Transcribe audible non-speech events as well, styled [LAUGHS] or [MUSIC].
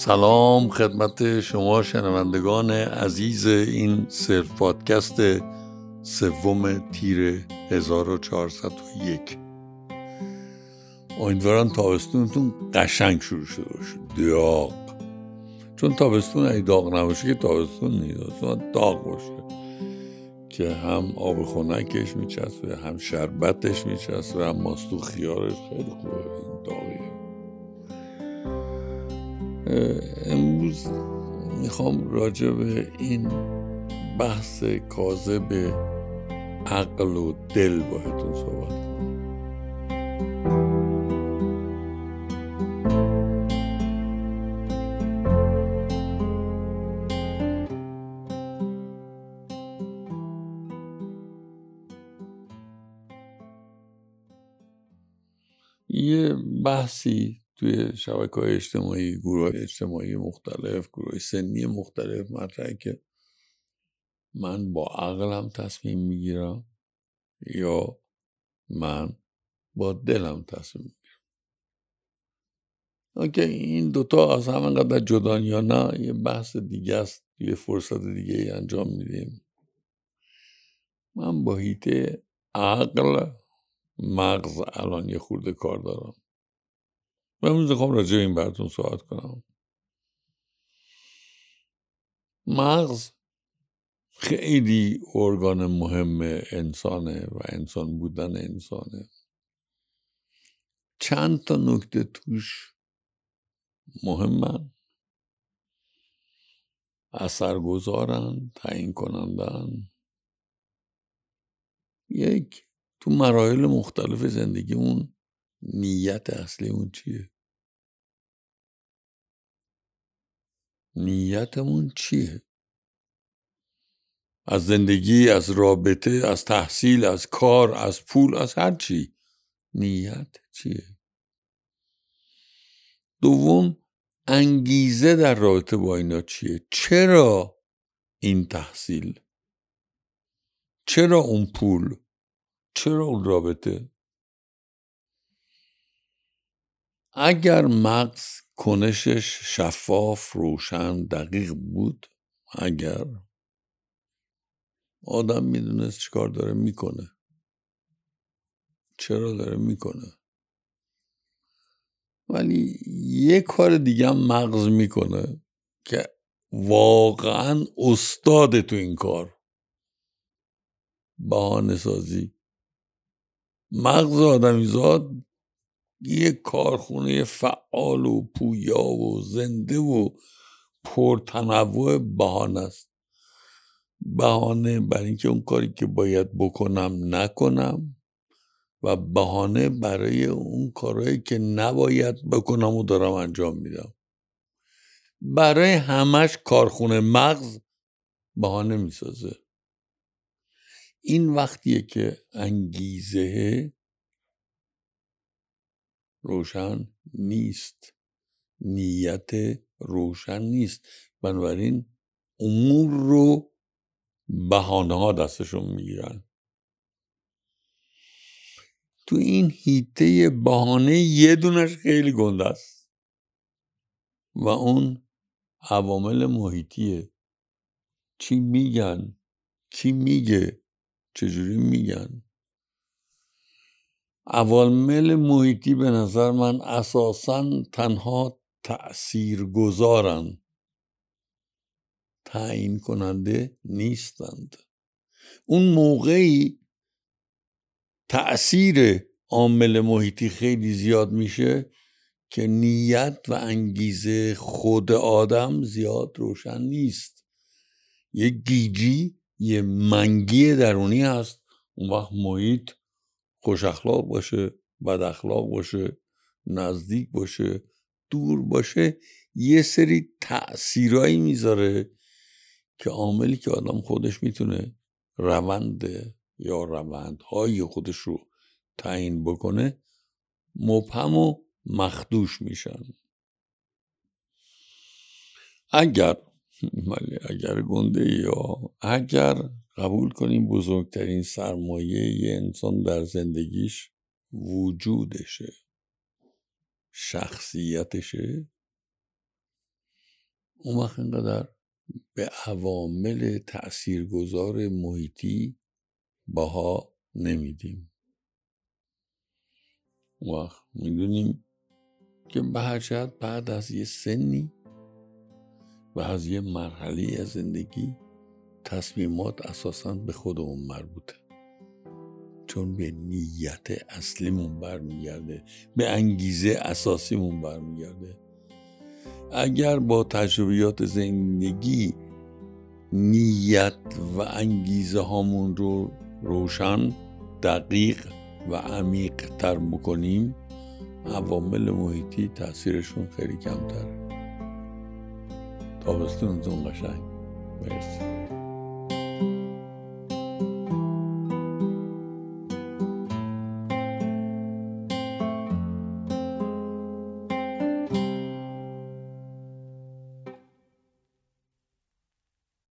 سلام خدمت شما شنوندگان عزیز این سلف پادکست سوم تیر 1401 امیدوارم تابستونتون قشنگ شروع شده باشه. داغ. چون تابستون ای داغ نباشه که تابستون نیست. داغ باشه. که هم آب خنکش میچسبه هم شربتش میچسبه هم ماستو خیارش. خیلی خوبه. این داغیه. امروز می‌خوام راجع به این بحث کاذب عقل و دل باهتون صحبت کنم. یه بحثی توی شبکه های اجتماعی گروه اجتماعی مختلف گروه سنی مختلف مطرحه که من با عقلم تصمیم می‌گیرم یا من با دلم تصمیم می‌گیرم. اوکی این دوتا از هم انقدر جدان یا نه یه بحث دیگه است یه فرصت دیگه ای انجام میدیم. من با هیته عقل مغز الان یه خورده کار دارم. و امروز می‌خوام راجع این براتون صحبت کنم. مغز خیلی ارگان مهم انسانه و انسان بودن انسانه. چند تا نکته توش مهمن. اثرگذارن تعیین کنندن یک تو مراحل مختلف زندگی اون نیت اصلی اون چیه؟ نیتمون چیه؟ از زندگی از رابطه از تحصیل از کار از پول از هر چی. نیت چیه؟ دوم انگیزه در رابطه با اینا چیه؟ چرا این تحصیل؟ چرا اون پول؟ چرا اون رابطه؟ اگر مغز کنشش شفاف روشن دقیق بود اگر آدم می‌دونست چیکار داره می‌کنه. چرا داره می‌کنه. ولی یه کار دیگه هم مغز می‌کنه که واقعا استاد تو این کار. بهانه سازی مغز آدمیزاد یه کارخونه فعال و پویا و زنده و پرتنوع بهانه است. بهانه برای اینکه اون کاری که باید بکنم نکنم و بهانه برای اون کارهایی که نباید بکنم و دارم انجام میدم. برای همش کارخونه مغز بهانه می‌سازه. این وقتیه که انگیزه روشن نیست. نیت روشن نیست. بنابراین امور رو بهانه ها دستشون می‌گیرن. تو این هیته بهانه یه دونش خیلی گنده است. و اون عوامل محیطیه. چی میگن؟ کی میگه؟ چجوری میگن؟ عوامل محیطی به نظر من اساسا تنها تأثیر گذارن تعیین کننده نیستند. اون موقعی تأثیر عامل محیطی خیلی زیاد میشه که نیت و انگیزه خود آدم زیاد روشن نیست. یه گیجی یه منگی درونی هست. اون وقت محیط خوش اخلاق باشه بد اخلاق باشه نزدیک باشه دور باشه یه سری تأثیرایی می‌ذاره که عاملی که آدم خودش می‌تونه روند یا روندهای خودش رو تعیین بکنه مبهم و مخدوش میشن. اگر [LAUGHS] اگر گنده یا اگر قبول کنیم بزرگترین سرمایه یه انسان در زندگیش وجودشه. شخصیتشه. اون وقت اینقدر به عوامل تاثیرگذار محیطی باها نمیدیم. وقت می‌دونیم که به هر بعد از یه سنی از یه مرحله از زندگی تصمیمات اساسا به خودمون مربوطه چون به نیت اصلیمون برمیگرده به انگیزه اساسیمون برمیگرده. اگر با تجربیات زندگی نیت و انگیزه هامون رو روشن دقیق و عمیق تر بکنیم عوامل محیطی تاثیرشون خیلی کمتره. تابستونتون قشنگ مرسی